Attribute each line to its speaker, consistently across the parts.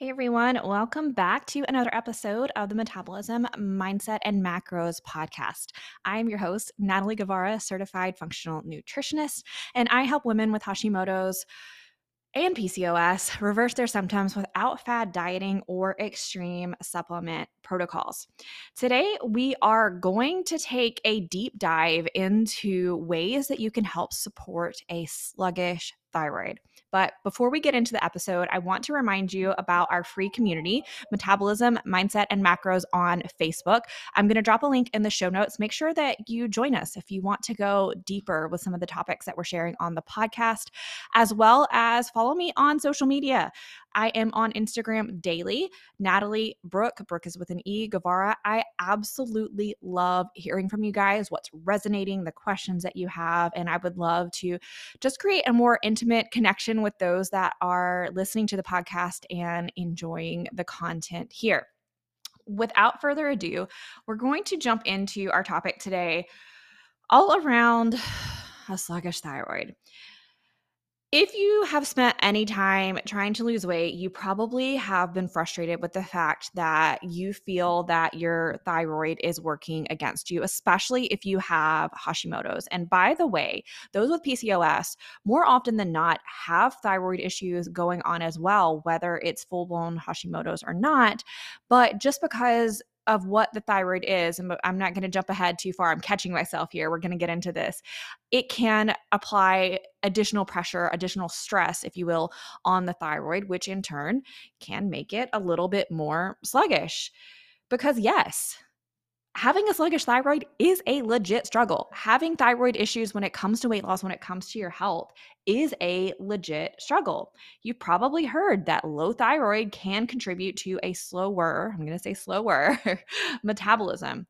Speaker 1: Hey everyone, welcome back to another episode of the Metabolism, Mindset, and Macros podcast. I'm your host, Natalie Guevara, certified functional nutritionist, and I help women with Hashimoto's and PCOS reverse their symptoms without fad dieting or extreme supplement protocols. Today, we are going to take a deep dive into ways that you can help support a sluggish thyroid. But before we get into the episode, I want to remind you about our free community, Metabolism, Mindset, and Macros on Facebook. I'm going to drop a link in the show notes. Make sure that you join us if you want to go deeper with some of the topics that we're sharing on the podcast, as well as follow me on social media. I am on Instagram daily. Natalie Brooke, Brooke is with an E, Guevara. I absolutely love hearing from you guys, what's resonating, the questions that you have. And I would love to just create a more intimate connection with those that are listening to the podcast and enjoying the content here. Without further ado, we're going to jump into our topic today all around a sluggish thyroid. If you have spent any time trying to lose weight, you probably have been frustrated with the fact that you feel that your thyroid is working against you, especially if you have Hashimoto's. And by the way, those with PCOS more often than not have thyroid issues going on as well, whether it's full blown Hashimoto's or not. But just because of what the thyroid is, and I'm not going to jump ahead too far. I'm catching myself here. We're going to get into this. It can apply additional pressure, additional stress, if you will, on the thyroid, which in turn can make it a little bit more sluggish. Because, yes, having a sluggish thyroid is a legit struggle. Having thyroid issues when it comes to weight loss, when it comes to your health, is a legit struggle. You've probably heard that low thyroid can contribute to a slower, I'm going to say slower, metabolism.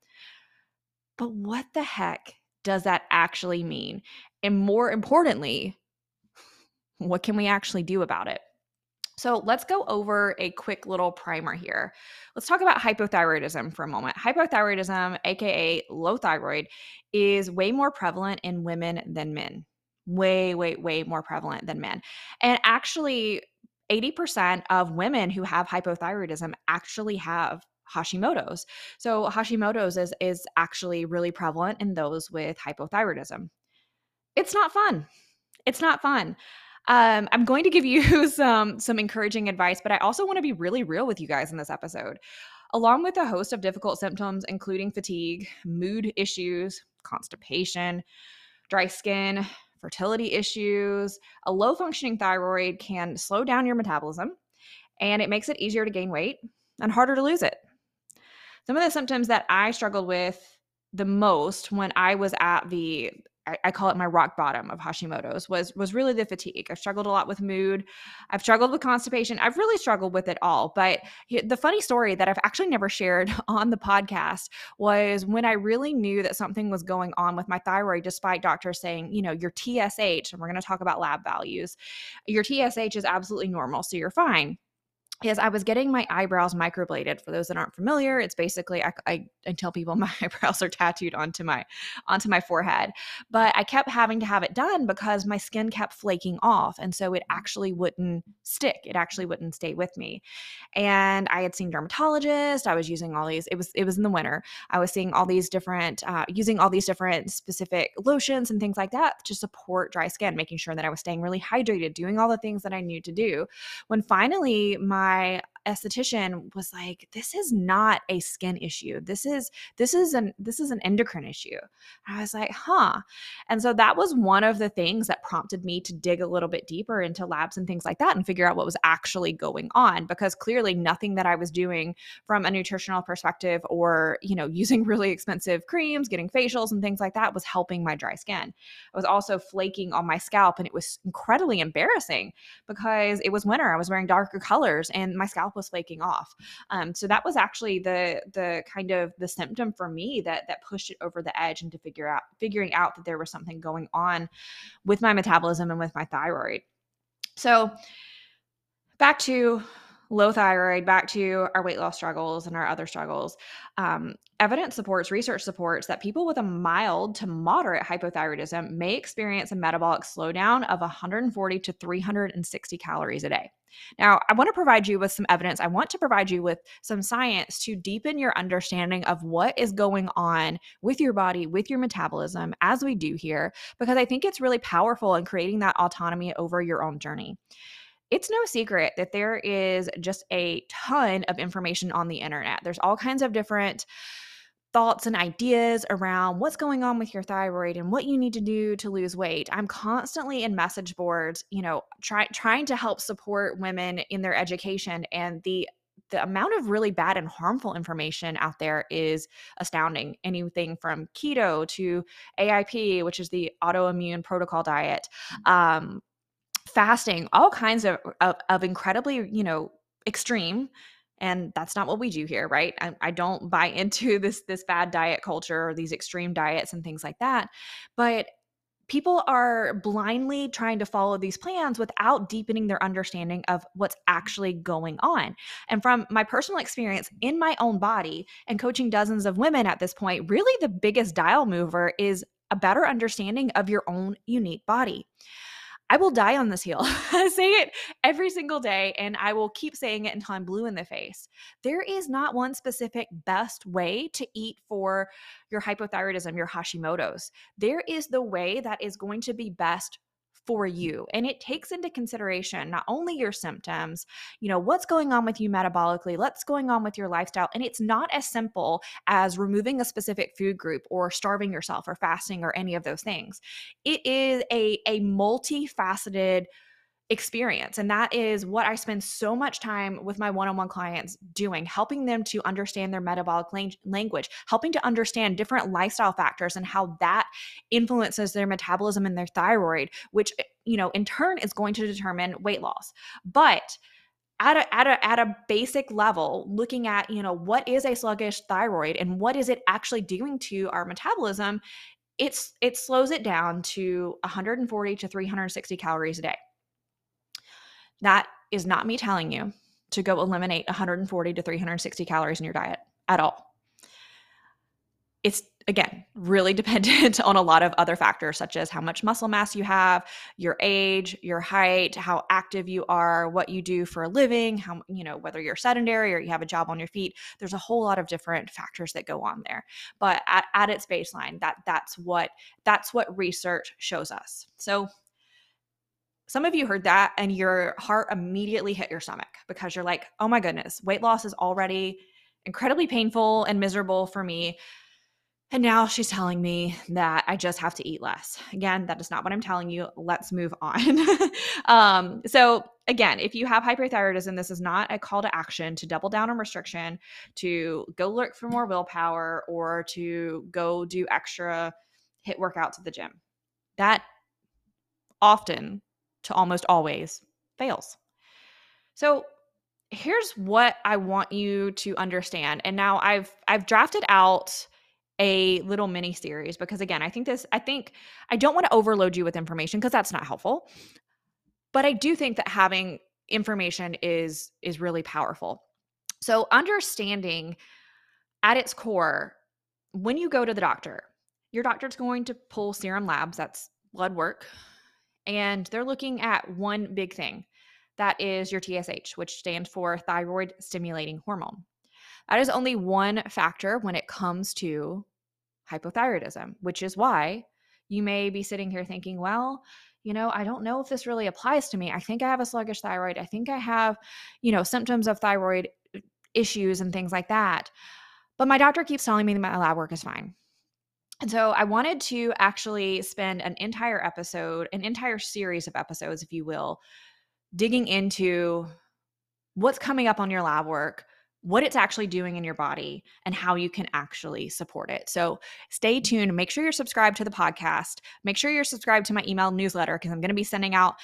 Speaker 1: But what the heck does that actually mean? And more importantly, what can we actually do about it? So let's go over a quick little primer here. Let's talk about hypothyroidism for a moment. Hypothyroidism, aka low thyroid, is way more prevalent in women than men. Way, way, way more prevalent than men. And actually, 80% of women who have hypothyroidism actually have Hashimoto's. So Hashimoto's is, is actually really prevalent in those with hypothyroidism. It's not fun. It's not fun. Um, I'm going to give you some some encouraging advice, but I also want to be really real with you guys in this episode. Along with a host of difficult symptoms, including fatigue, mood issues, constipation, dry skin, fertility issues, a low functioning thyroid can slow down your metabolism and it makes it easier to gain weight and harder to lose it. Some of the symptoms that I struggled with the most when I was at the I, call it my rock bottom of Hashimoto's was was really the fatigue. I've struggled a lot with mood. I've struggled with constipation. I've really struggled with it all. But the funny story that I've actually never shared on the podcast was when I really knew that something was going on with my thyroid, despite doctors saying, you know, your TSH, and we're going to talk about lab values, your TSH is absolutely normal, so you're fine is I was getting my eyebrows microbladed. For those that aren't familiar, it's basically I, I, I, tell people my eyebrows are tattooed onto my onto my forehead, but I kept having to have it done because my skin kept flaking off, and so it actually wouldn't stick. It actually wouldn't stay with me. And I had seen dermatologists. I was using all these. It was it was in the winter. I was seeing all these different uh, using all these different specific lotions and things like that to support dry skin, making sure that I was staying really hydrated, doing all the things that I knew to do. When finally my my esthetician was like this is not a skin issue. This is this is an this is an endocrine issue. I was like huh. And so that was one of the things that prompted me to dig a little bit deeper into labs and things like that and figure out what was actually going on because clearly nothing that i was doing from a nutritional perspective or you know using really expensive creams getting facials and things like that was helping my dry skin. I was also flaking on my scalp and it was incredibly embarrassing because it was winter. I was wearing darker colors and my scalp was flaking off. Um, so that was actually the the kind of the symptom for me that that pushed it over the edge into figure out figuring out that there was something going on with my metabolism and with my thyroid. So back to low thyroid, back to our weight loss struggles and our other struggles. Um, evidence supports, research supports that people with a mild to moderate hypothyroidism may experience a metabolic slowdown of 140 to 360 calories a day. Now, I want to provide you with some evidence. I want to provide you with some science to deepen your understanding of what is going on with your body, with your metabolism, as we do here, because I think it's really powerful in creating that autonomy over your own journey it's no secret that there is just a ton of information on the internet. There's all kinds of different thoughts and ideas around what's going on with your thyroid and what you need to do to lose weight. I'm constantly in message boards, you know, try, trying to help support women in their education and the the amount of really bad and harmful information out there is astounding. Anything from keto to AIP, which is the autoimmune protocol diet, mm. um, fasting, all kinds of, of, of incredibly, you know, extreme and that's not what we do here right? I, I, don't buy into this this bad diet culture or these extreme diets and things like that but people are blindly trying to follow these plans without deepening their understanding of what's actually going on and from my personal experience in my own body and coaching dozens of women at this point really the biggest dial mover is a better understanding of your own unique body I will die on this hill. I say it every single day and I will keep saying it until I'm blue in the face. There is not one specific best way to eat for your hypothyroidism, your Hashimoto's. There is the way that is going to be best for you. And it takes into consideration not only your symptoms, you know, what's going on with you metabolically, what's going on with your lifestyle. And it's not as simple as removing a specific food group or starving yourself or fasting or any of those things. It is a, a multifaceted experience. And that is what I spend so much time with my one on one clients doing, helping them to understand their metabolic language, helping to understand different lifestyle factors and how that influences their metabolism and their thyroid, which, eh, you know, in turn is going to determine weight loss. But at a, at a at a basic level looking at you know what is a sluggish thyroid and what is it actually doing to our metabolism it's it slows it down to 140 to 360 calories a day that is not me telling you to go eliminate 140 to 360 calories in your diet at all. It's again really dependent on a lot of other factors such as how much muscle mass you have, your age, your height, how active you are, what you do for a living, how you know whether you're sedentary or you have a job on your feet. There's a whole lot of different factors that go on there. But at, at its baseline, that that's what that's what research shows us. So some of you heard that and your heart immediately HIIT your stomach because you're like, oh my goodness, weight loss is already incredibly painful and miserable for me. And now she's telling me that I just have to eat less. Again, that is not what I'm telling you. Let's move on. um, so, again, if you have hypothyroidism, this is not a call to action to double down on restriction, to go look for more willpower, or to go do extra hit workouts at the gym. That often to almost always fails. So here's what I want you to understand. And now I've I've drafted out a little mini series because again, I think this I think I don't want to overload you with information because that's not helpful. But I do think that having information is is really powerful. So understanding at its core when you go to the doctor, your doctor's going to pull serum labs, that's blood work, and they're looking at one big thing that is your TSH, which stands for thyroid stimulating hormone. That is only one factor when it comes to hypothyroidism, which is why you may be sitting here thinking, well, you know, I don't know if this really applies to me. I think I have a sluggish thyroid. I think I have, you know, symptoms of thyroid uh, issues and things like that. But my doctor keeps telling me that my lab work is fine. And so I wanted to actually spend an entire episode, an entire series of episodes, if you will, digging into what's coming up on your lab work, what it's actually doing in your body, and how you can actually support it. So stay tuned. Make sure you're subscribed to the podcast. Make sure you're subscribed to my email newsletter because I'm going to be sending out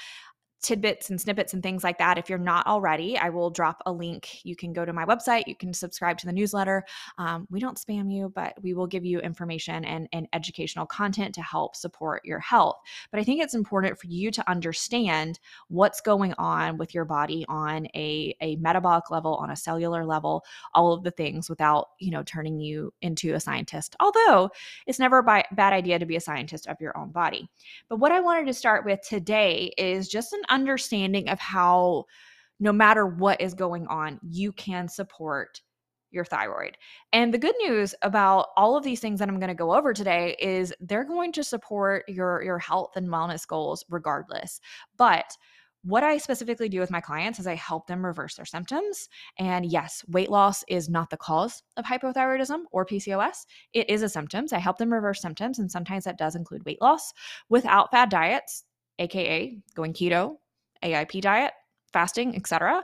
Speaker 1: tidbits and snippets and things like that. If you're not already, I will drop a link. You can go to my website, you can subscribe to the newsletter. Um, we don't spam you, but we will give you information and, and educational content to help support your health. But I think it's important for you to understand what's going on with your body on a, a metabolic level, on a cellular level, all of the things without, you know, turning you into a scientist. Although it's never a bad idea to be a scientist of your own body. But what I wanted to start with today is just an understanding of how no matter what is going on, you can support your thyroid. And the good news about all of these things that I'm going to go over today is they're going to support your your health and wellness goals regardless. But what I specifically do with my clients is I help them reverse their symptoms. And yes, weight loss is not the cause of hypothyroidism or PCOS. It is a symptom. So I help them reverse symptoms, and sometimes that does include weight loss without fad diets, aka going keto, AIP diet, fasting, etc.,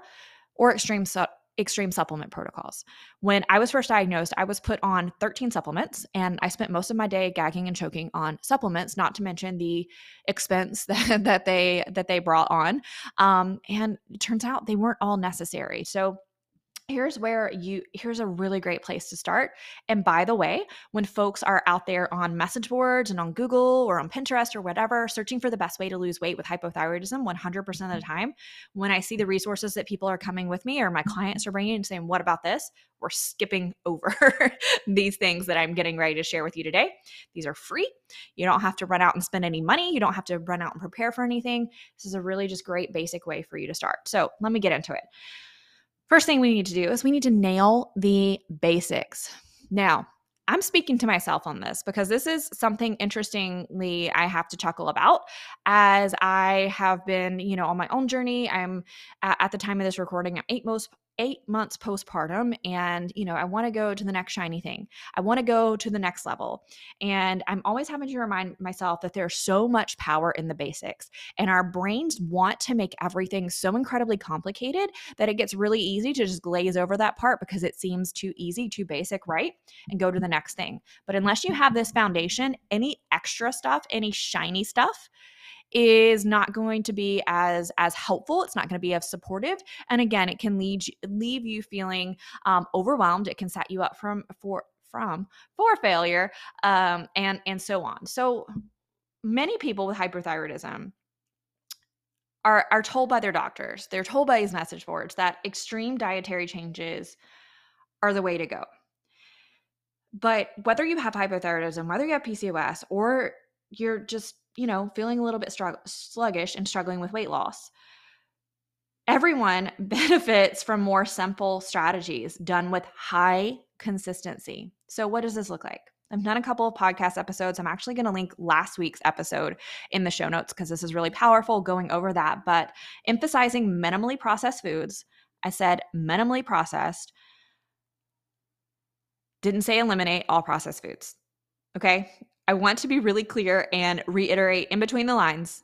Speaker 1: or extreme su- extreme supplement protocols. When I was first diagnosed, I was put on 13 supplements and I spent most of my day gagging and choking on supplements, not to mention the expense that, that they that they brought on. Um, and it turns out they weren't all necessary. So here's where you here's a really great place to start. And by the way when folks are out there on message boards and on google or on pinterest or whatever searching for the best way to lose weight with hypothyroidism 100% of the mm-hmm. time when i see the resources that people are coming with me or my clients are bringing and saying what about this? We're skipping over these things that i'm getting ready to share with you today. These are free. You don't have to run out and spend any money. You don't have to run out and prepare for anything. This is a really just great basic way for you to start. So let me get into it First thing we need to do is we need to nail the basics. Now, I'm speaking to myself on this because this is something interestingly I have to chuckle about as I have been, you know, on my own journey. I'm uh, at the time of this recording, I'm eight most eight months postpartum and you know i want to go to the next shiny thing. I want to go to the next level. And i'm always having to remind myself that there's so much power in the basics and our brains want to make everything so incredibly complicated that it gets really easy to just glaze over that part because it seems too easy too basic right? And go to the next thing. But unless you have this foundation any extra stuff any shiny stuff is not going to be as as helpful it's not going to be as supportive and again it can lead leave you feeling um, overwhelmed it can set you up from for from for failure um, and and so on. So many people with hyperthyroidism are are told by their doctors they're told by these message boards that extreme dietary changes are the way to go. But whether you have hypothyroidism whether you have pcos or you're just you know, feeling a little bit strugg- sluggish and struggling with weight loss. Everyone benefits from more simple strategies done with high consistency. So, what does this look like? I've done a couple of podcast episodes. I'm actually going to link last week's episode in the show notes because this is really powerful going over that. But emphasizing minimally processed foods, I said minimally processed, didn't say eliminate all processed foods. Okay. I want to be really clear and reiterate in between the lines.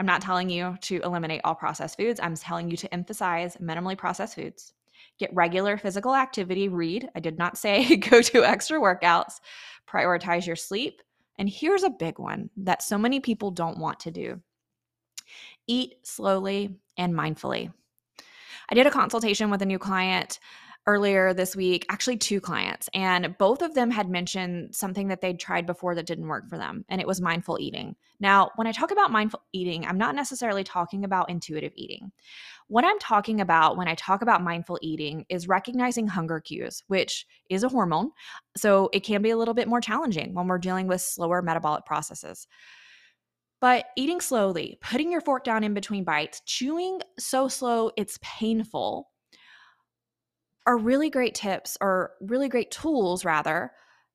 Speaker 1: I'm not telling you to eliminate all processed foods. I'm telling you to emphasize minimally processed foods. Get regular physical activity, read. I did not say go to extra workouts. Prioritize your sleep. And here's a big one that so many people don't want to do eat slowly and mindfully. I did a consultation with a new client earlier this week, actually two clients, and both of them had mentioned something that they'd tried before that didn't work for them, and it was mindful eating. Now, when I talk about mindful eating, I'm not necessarily talking about intuitive eating. What I'm talking about when I talk about mindful eating is recognizing hunger cues, which is a hormone. So it can be a little bit more challenging when we're dealing with slower metabolic processes. But eating slowly, putting your fork down in between bites, chewing so slow it's painful, are really great tips or really great tools, rather,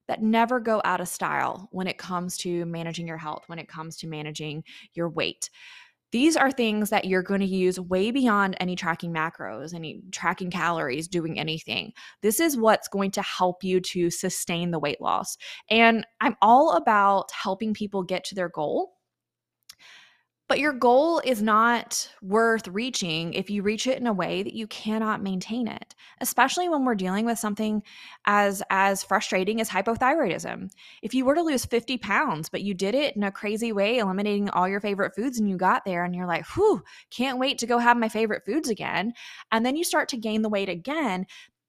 Speaker 1: that never go out of style when it comes to managing your health, when it comes to managing your weight. These are things that you're going to use way beyond any tracking macros, any tracking calories, doing anything. This is what's going to help you to sustain the weight loss. And I'm all about helping people get to their goal But your goal is not worth reaching if you reach it in a way that you cannot maintain it, especially when we're dealing with something as as frustrating as hypothyroidism. If you were to lose 50 pounds, but you did it in a crazy way, eliminating all your favorite foods, and you got there and you're like, whew, can't wait to go have my favorite foods again. And then you start to gain the weight again,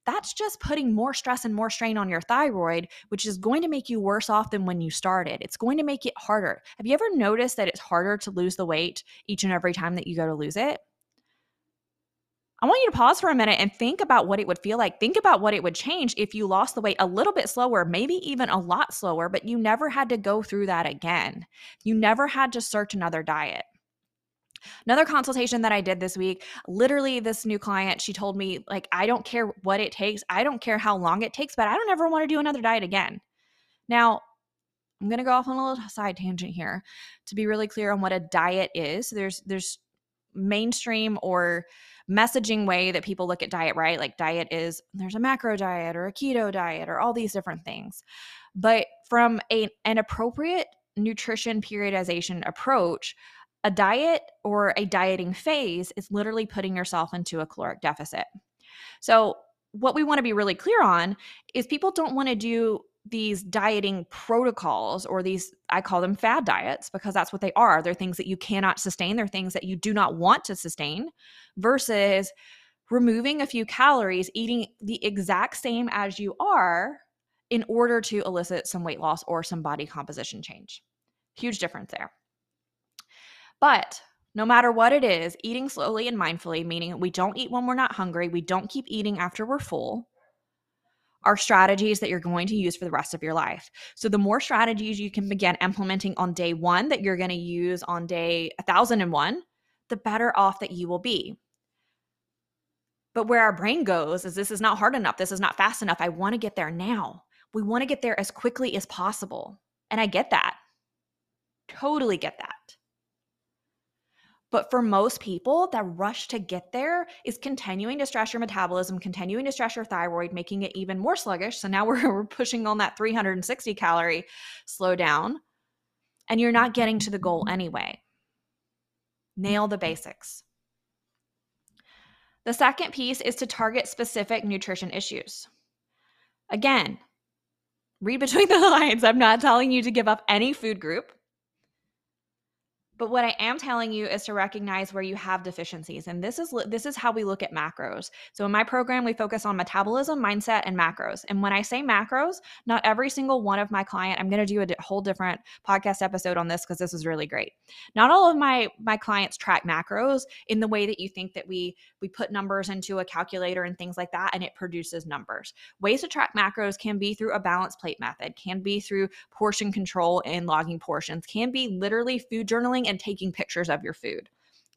Speaker 1: that's just putting more stress and more strain on your thyroid, which is going to make you worse off than when you started. It's going to make it harder. Have you ever noticed that it's harder to lose the weight each and every time that you go to lose it? I want you to pause for a minute and think about what it would feel like. Think about what it would change if you lost the weight a little bit slower, maybe even a lot slower, but you never had to go through that again. You never had to search another diet. Another consultation that I did this week, literally, this new client, she told me, like, I don't care what it takes. I don't care how long it takes, but I don't ever want to do another diet again. Now, I'm going to go off on a little side tangent here to be really clear on what a diet is. There's, there's, mainstream or messaging way that people look at diet, right? Like diet is there's a macro diet or a keto diet or all these different things. But from a, an appropriate nutrition periodization approach, a diet or a dieting phase is literally putting yourself into a caloric deficit. So, what we want to be really clear on is people don't want to do these dieting protocols or these I call them fad diets because that's what they are. They're things that you cannot sustain, they're things that you do not want to sustain versus removing a few calories, eating the exact same as you are in order to elicit some weight loss or some body composition change. Huge difference there. But no matter what it is, eating slowly and mindfully, meaning we don't eat when we're not hungry, we don't keep eating after we're full, are strategies that you're going to use for the rest of your life. So, the more strategies you can begin implementing on day one that you're going to use on day 1001, the better off that you will be. But where our brain goes is this is not hard enough. This is not fast enough. I want to get there now. We want to get there as quickly as possible. And I get that. Totally get that. But for most people, that rush to get there is continuing to stress your metabolism, continuing to stress your thyroid, making it even more sluggish. So now we're, we're pushing on that 360 calorie slow down, and you're not getting to the goal anyway. Nail the basics. The second piece is to target specific nutrition issues. Again, read between the lines. I'm not telling you to give up any food group. But what I am telling you is to recognize where you have deficiencies. And this is this is how we look at macros. So in my program we focus on metabolism, mindset and macros. And when I say macros, not every single one of my client, I'm going to do a whole different podcast episode on this because this is really great. Not all of my my clients track macros in the way that you think that we we put numbers into a calculator and things like that and it produces numbers. Ways to track macros can be through a balance plate method, can be through portion control and logging portions, can be literally food journaling and taking pictures of your food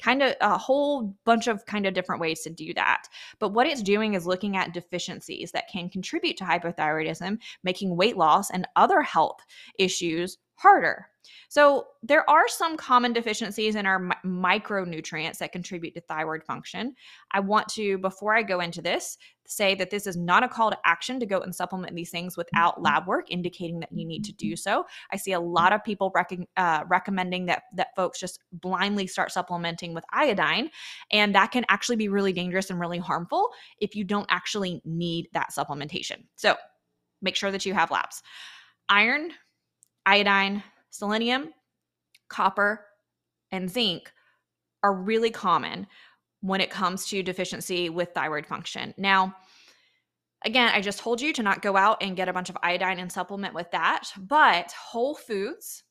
Speaker 1: kind of a whole bunch of kind of different ways to do that. But what it's doing is looking at deficiencies that can contribute to hypothyroidism, making weight loss and other health issues harder. So, there are some common deficiencies in our mi- micronutrients that contribute to thyroid function. I want to, before I go into this, say that this is not a call to action to go and supplement these things without mm-hmm. lab work indicating that you need to do so. I see a lot of people rec- uh, recommending that that folks just blindly start supplementing with iodine, and that can actually be really dangerous and really harmful if you don't actually need that supplementation. So, make sure that you have labs. Iron, iodine, selenium, copper, and zinc are really common when it comes to deficiency with thyroid function. Now, again, I just told you to not go out and get a bunch of iodine and supplement with that, but whole foods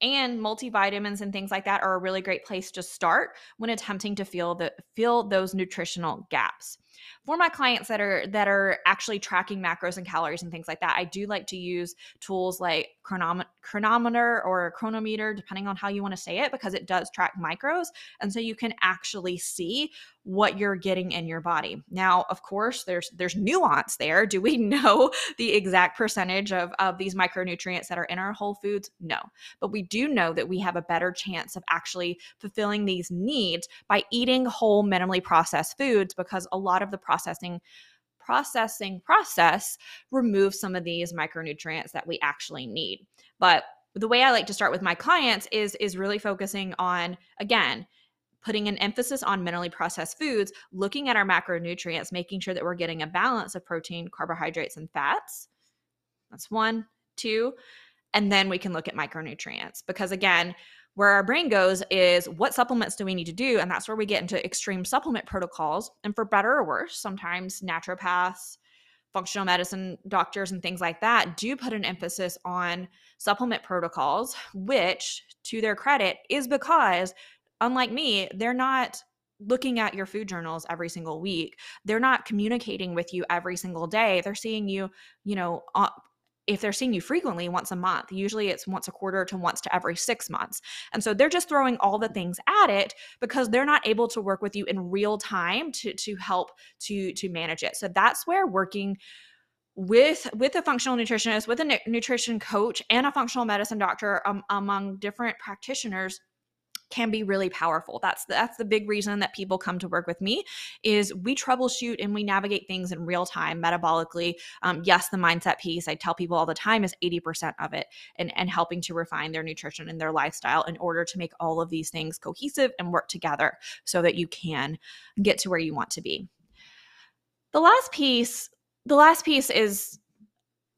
Speaker 1: and multivitamins and things like that are a really great place to start when attempting to feel the fill those nutritional gaps for my clients that are that are actually tracking macros and calories and things like that i do like to use tools like chronom- Cronometer or Cronometer depending on how you want to say it because it does track micros and so you can actually see what you're getting in your body. Now of course there's there's nuance there. Do we know the exact percentage of of these micronutrients that are in our whole foods? No. But we do know that we have a better chance of actually fulfilling these needs by eating whole minimally processed foods because a lot of the processing processing process removes some of these micronutrients that we actually need. But the way I like to start with my clients is is really focusing on again putting an emphasis on minimally processed foods, looking at our macronutrients, making sure that we're getting a balance of protein, carbohydrates, and fats. That's one, two, and then we can look at micronutrients because again, where our brain goes is what supplements do we need to do? And that's where we get into extreme supplement protocols. And for better or worse sometimes naturopaths functional medicine doctors and things like that do put an emphasis on supplement protocols which to their credit is because unlike me they're not looking at your food journals every single week. They're not communicating with you every single day. They're seeing you you know if they're seeing you frequently once a month usually it's once a quarter to once to every six months. And so they're just throwing all the things at it because they're not able to work with you in real time to to help to to manage it. So that's where working with with a functional nutritionist with a nutrition coach and a functional medicine doctor um, among different practitioners can be really powerful. That's the, that's the big reason that people come to work with me is we troubleshoot and we navigate things in real time metabolically. Um, yes, the mindset piece I tell people all the time is 80% of it and, and helping to refine their nutrition and their lifestyle in order to make all of these things cohesive and work together so that you can get to where you want to be. The last piece, the last piece is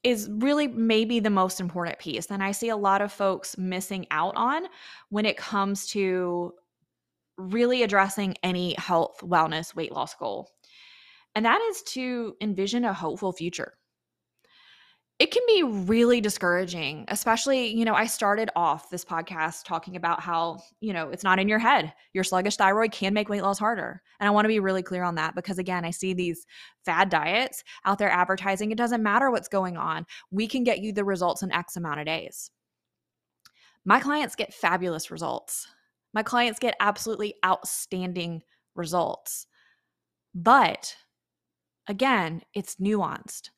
Speaker 1: is really maybe the most important piece. And I see a lot of folks missing out on when it comes to really addressing any health, wellness, weight loss goal. And that is to envision a hopeful future it can be really discouraging, especially, you know, I started off this podcast talking about how, you know, it's not in your head. Your sluggish thyroid can make weight loss harder. And I want to be really clear on that because, again, I see these fad diets out there advertising. It doesn't matter what's going on, we can get you the results in X amount of days. My clients get fabulous results. My clients get absolutely outstanding results. But again, it's nuanced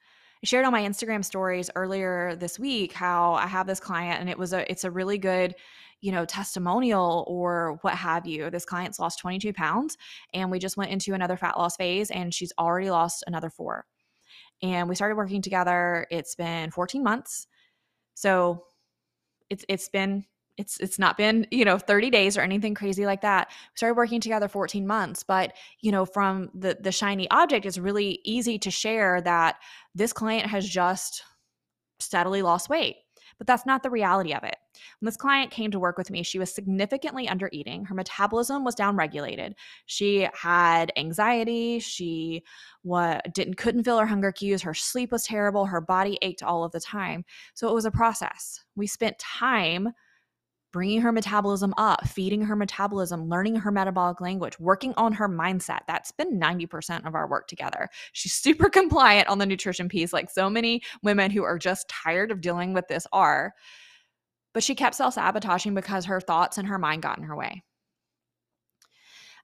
Speaker 1: I shared on my Instagram stories earlier this week how I have this client and it was a it's a really good you know testimonial or what have you. This client's lost 22 pounds and we just went into another fat loss phase and she's already lost another four. And we started working together. It's been 14 months. So it's it's been it's it's not been you know 30 days or anything crazy like that. We started working together 14 months but you know from the the shiny object it's really easy to share that this client has just steadily lost weight but that's not the reality of it. When this client came to work with me she was significantly under eating. Her metabolism was downregulated she had anxiety. She what didn't couldn't feel her hunger cues. Her sleep was terrible. Her body ached all of the time. So it was a process. We spent time bringing her metabolism up, feeding her metabolism, learning her metabolic language, working on her mindset. That's been 90% of our work together. She's super compliant on the nutrition piece, like so many women who are just tired of dealing with this are. But she kept self sabotaging because her thoughts and her mind got in her way.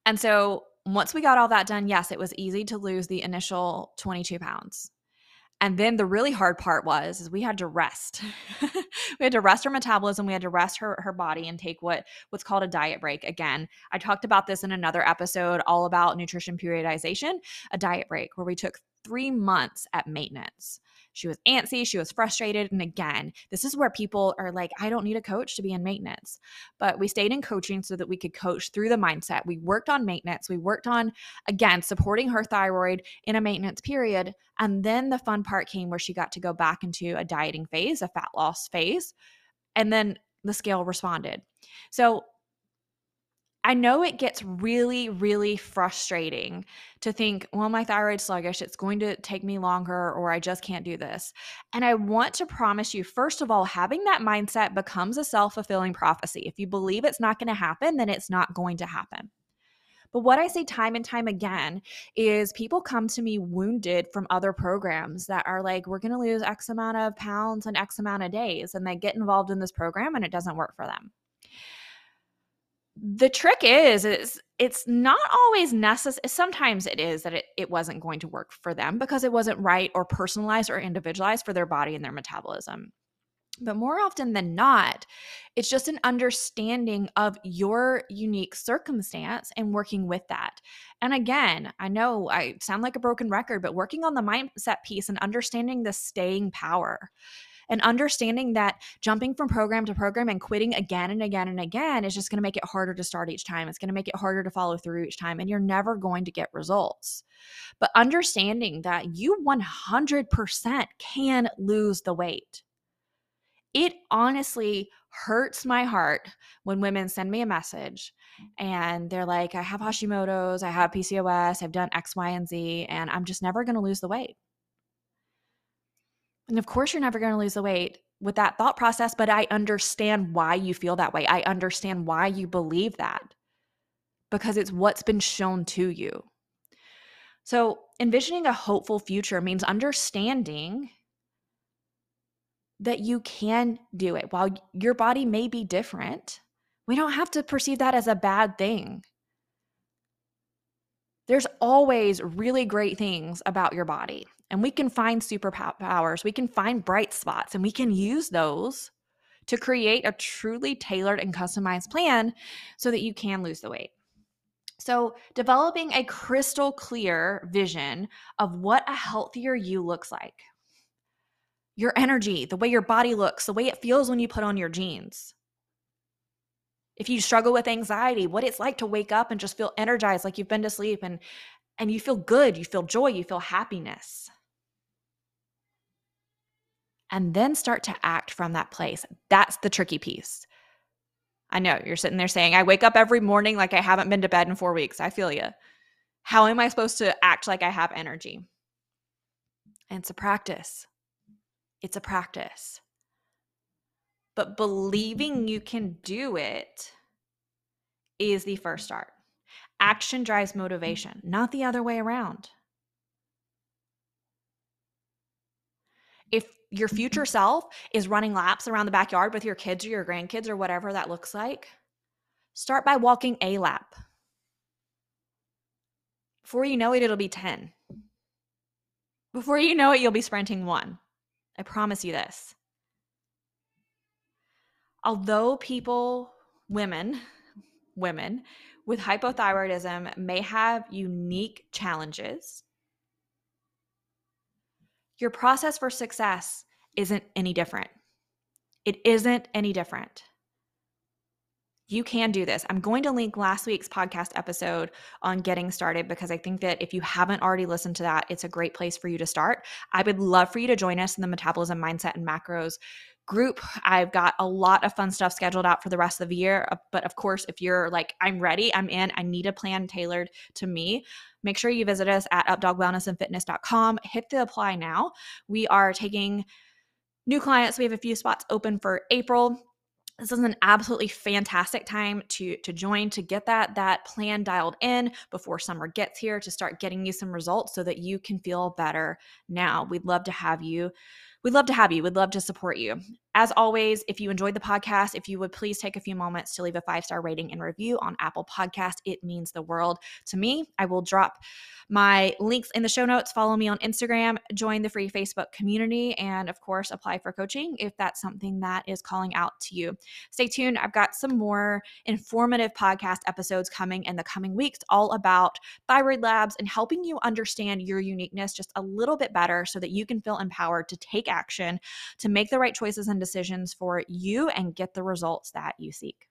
Speaker 1: And so once we got all that done, yes, it was easy to lose the initial 22 pounds. And then the really hard part was is we had to rest. we had to rest her metabolism, we had to rest her her body and take what what's called a diet break. Again, I talked about this in another episode all about nutrition periodization, a diet break where we took 3 months at maintenance. She was antsy, she was frustrated. And again, this is where people are like, I don't need a coach to be in maintenance. But we stayed in coaching so that we could coach through the mindset. We worked on maintenance. We worked on, again, supporting her thyroid in a maintenance period. And then the fun part came where she got to go back into a dieting phase, a fat loss phase. And then the scale responded. So I know it gets really, really frustrating to think, well, my thyroid's sluggish. It's going to take me longer, or I just can't do this. And I want to promise you, first of all, having that mindset becomes a self fulfilling prophecy. If you believe it's not going to happen, then it's not going to happen. But what I say time and time again is people come to me wounded from other programs that are like, we're going to lose X amount of pounds in X amount of days. And they get involved in this program and it doesn't work for them the trick is is it's not always necessary sometimes it is that it, it wasn't going to work for them because it wasn't right or personalized or individualized for their body and their metabolism. But more often than not it's just an understanding of your unique circumstance and working with that. And again i know i sound like a broken record but working on the mindset piece and understanding the staying power and understanding that jumping from program to program and quitting again and again and again is just going to make it harder to start each time. It's going to make it harder to follow through each time, and you're never going to get results. But understanding that you 100% can lose the weight. It honestly hurts my heart when women send me a message and they're like, I have Hashimoto's, I have PCOS, I've done X, Y, and Z, and I'm just never going to lose the weight. And of course, you're never going to lose the weight with that thought process, but I understand why you feel that way. I understand why you believe that because it's what's been shown to you. So, envisioning a hopeful future means understanding that you can do it. While your body may be different, we don't have to perceive that as a bad thing. There's always really great things about your body, and we can find superpowers, we can find bright spots, and we can use those to create a truly tailored and customized plan so that you can lose the weight. So, developing a crystal clear vision of what a healthier you looks like your energy, the way your body looks, the way it feels when you put on your jeans. If you struggle with anxiety, what it's like to wake up and just feel energized like you've been to sleep and and you feel good, you feel joy, you feel happiness. And then start to act from that place. That's the tricky piece. I know you're sitting there saying, I wake up every morning like I haven't been to bed in four weeks. I feel you. How am I supposed to act like I have energy? And it's a practice it's a practice. But believing you can do it is the first start. Action drives motivation, not the other way around. If your future mm-hmm. self is running laps around the backyard with your kids or your grandkids or whatever that looks like, start by walking a lap. Before you know it, it'll be 10. Before you know it, you'll be sprinting one. I promise you this. Although people, women, women with hypothyroidism may have unique challenges, your process for success isn't any different. It isn't any different. You can do this. I'm going to link last week's podcast episode on getting started because I think that if you haven't already listened to that, it's a great place for you to start. I would love for you to join us in the Metabolism Mindset and Macros group. I've got a lot of fun stuff scheduled out for the rest of the year. Uh, but of course, if you're like, I'm ready, I'm in, I need a plan tailored to me, make sure you visit us at updogwellnessandfitness.com. Hit the apply now. We are taking new clients. We have a few spots open for April this is an absolutely fantastic time to to join to get that that plan dialed in before summer gets here to start getting you some results so that you can feel better now we'd love to have you we'd love to have you we'd love to support you as always if you enjoyed the podcast if you would please take a few moments to leave a five star rating and review on apple podcast it means the world to me i will drop my links in the show notes. Follow me on Instagram, join the free Facebook community, and of course, apply for coaching if that's something that is calling out to you. Stay tuned. I've got some more informative podcast episodes coming in the coming weeks, all about thyroid labs and helping you understand your uniqueness just a little bit better so that you can feel empowered to take action, to make the right choices and decisions for you and get the results that you seek.